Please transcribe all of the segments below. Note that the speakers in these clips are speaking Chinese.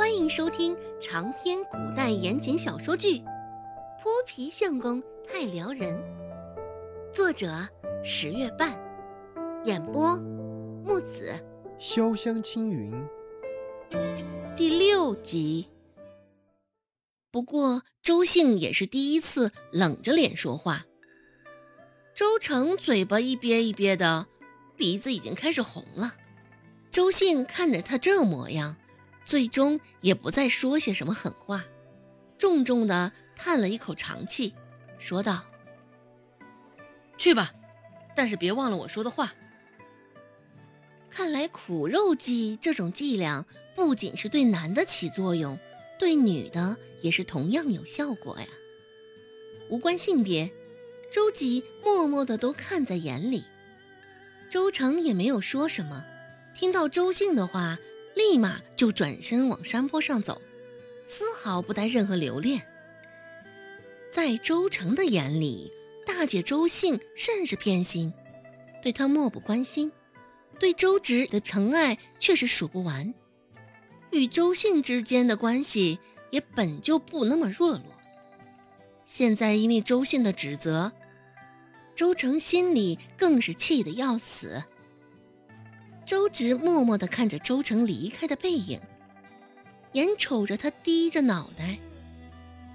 欢迎收听长篇古代言情小说剧《泼皮相公太撩人》，作者十月半，演播木子潇湘青云，第六集。不过周兴也是第一次冷着脸说话。周成嘴巴一憋一憋的，鼻子已经开始红了。周兴看着他这模样，最终也不再说些什么狠话，重重的叹了一口长气，说道：“去吧，但是别忘了我说的话。”看来苦肉计这种伎俩不仅是对男的起作用，对女的也是同样有效果呀。无关性别，周吉默默的都看在眼里。周成也没有说什么。听到周兴的话，立马就转身往山坡上走，丝毫不带任何留恋。在周成的眼里，大姐周兴甚是偏心，对他漠不关心；对周芷的疼爱却是数不完。与周兴之间的关系也本就不那么热络，现在因为周兴的指责，周成心里更是气得要死。周直默默地看着周成离开的背影，眼瞅着他低着脑袋，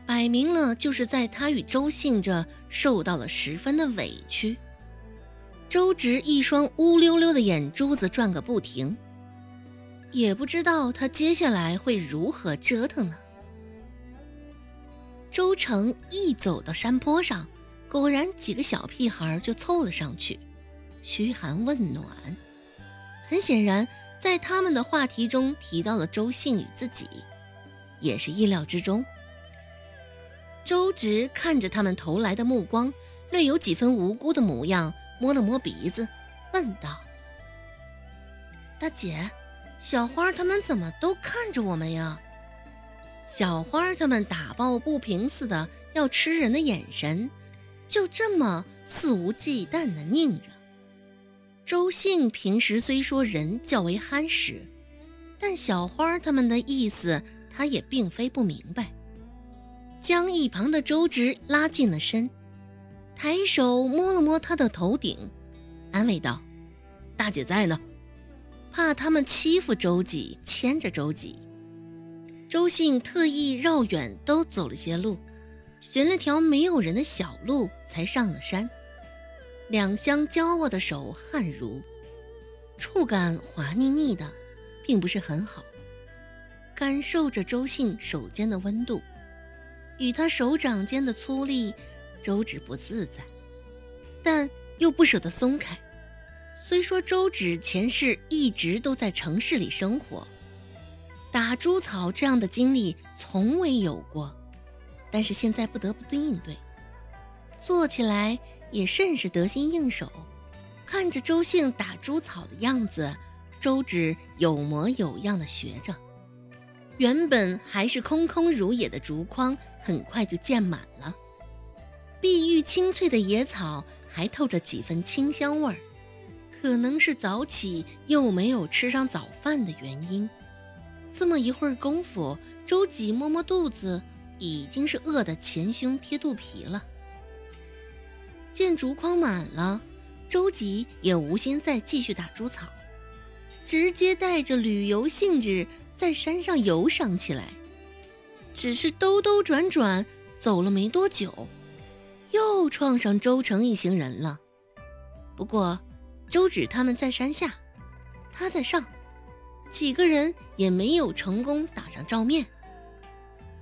摆明了就是在他与周兴这受到了十分的委屈。周直一双乌溜溜的眼珠子转个不停，也不知道他接下来会如何折腾呢。周成一走到山坡上，果然几个小屁孩就凑了上去，嘘寒问暖。很显然，在他们的话题中提到了周信与自己，也是意料之中。周直看着他们投来的目光，略有几分无辜的模样，摸了摸鼻子，问道：“大姐，小花他们怎么都看着我们呀？”小花他们打抱不平似的要吃人的眼神，就这么肆无忌惮地拧着。周兴平时虽说人较为憨实，但小花他们的意思他也并非不明白。将一旁的周直拉近了身，抬手摸了摸他的头顶，安慰道：“大姐在呢。”怕他们欺负周几，牵着周几。周兴特意绕远都走了些路，寻了条没有人的小路，才上了山。两相交握的手汗如，触感滑腻腻的，并不是很好。感受着周信手间的温度，与他手掌间的粗粝，周芷不自在，但又不舍得松开。虽说周芷前世一直都在城市里生活，打猪草这样的经历从未有过，但是现在不得不对应对，做起来。也甚是得心应手，看着周兴打猪草的样子，周芷有模有样的学着。原本还是空空如也的竹筐，很快就建满了。碧玉清脆的野草还透着几分清香味儿，可能是早起又没有吃上早饭的原因。这么一会儿功夫，周几摸摸肚子，已经是饿得前胸贴肚皮了。见竹筐满了，周吉也无心再继续打猪草，直接带着旅游兴致在山上游赏起来。只是兜兜转转走了没多久，又撞上周成一行人了。不过周芷他们在山下，他在上，几个人也没有成功打上照面。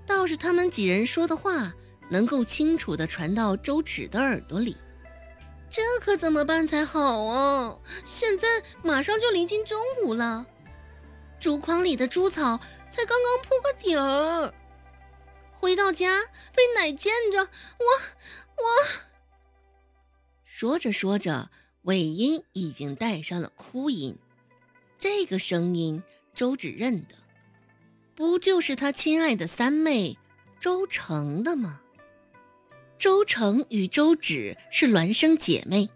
倒是他们几人说的话，能够清楚地传到周芷的耳朵里。这可怎么办才好啊！现在马上就临近中午了，竹筐里的猪草才刚刚铺个底儿。回到家被奶见着，我我……说着说着，尾音已经带上了哭音。这个声音周芷认得，不就是他亲爱的三妹周成的吗？周成与周芷是孪生姐妹，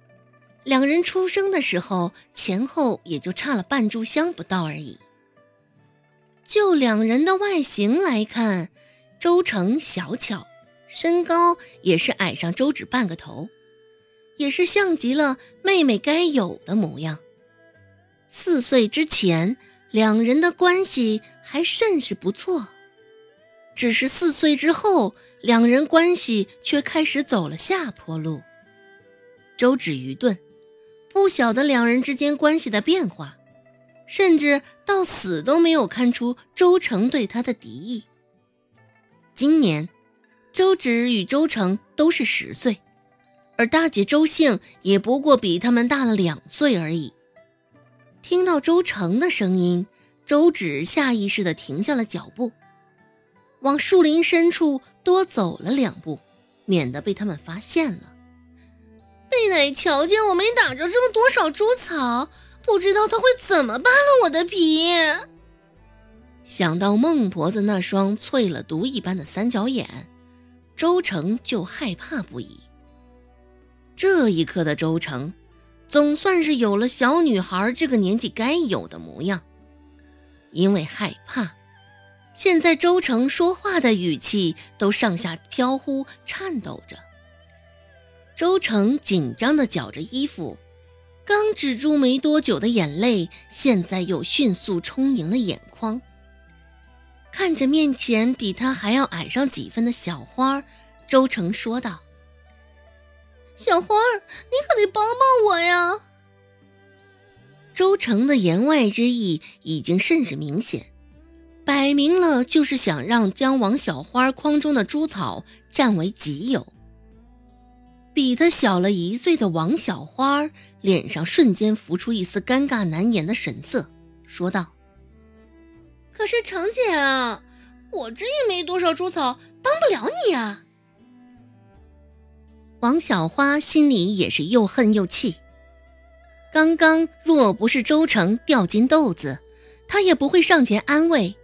两人出生的时候前后也就差了半炷香不到而已。就两人的外形来看，周成小巧，身高也是矮上周芷半个头，也是像极了妹妹该有的模样。四岁之前，两人的关系还甚是不错，只是四岁之后，两人关系却开始走了下坡路。周芷愚钝，不晓得两人之间关系的变化，甚至到死都没有看出周成对他的敌意。今年，周芷与周成都是十岁，而大姐周姓也不过比他们大了两岁而已。听到周成的声音，周芷下意识地停下了脚步，往树林深处多走了两步，免得被他们发现了。贝奶瞧见我没打着这么多少猪草，不知道他会怎么扒了我的皮。想到孟婆子那双淬了毒一般的三角眼，周成就害怕不已。这一刻的周成。总算是有了小女孩这个年纪该有的模样。因为害怕，现在周成说话的语气都上下飘忽、颤抖着。周成紧张地绞着衣服，刚止住没多久的眼泪，现在又迅速充盈了眼眶。看着面前比他还要矮上几分的小花，周成说道。小花，你可得帮帮我呀！周成的言外之意已经甚是明显，摆明了就是想让将王小花筐中的猪草占为己有。比他小了一岁的王小花脸上瞬间浮出一丝尴尬难言的神色，说道：“可是程姐啊，我这也没多少猪草，帮不了你呀。”王小花心里也是又恨又气。刚刚若不是周成掉金豆子，她也不会上前安慰，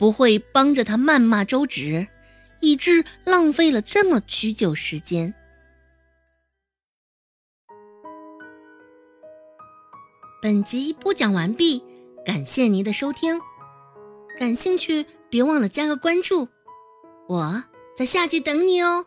不会帮着他谩骂周芷，以致浪费了这么许久时间。本集播讲完毕，感谢您的收听。感兴趣别忘了加个关注，我在下集等你哦。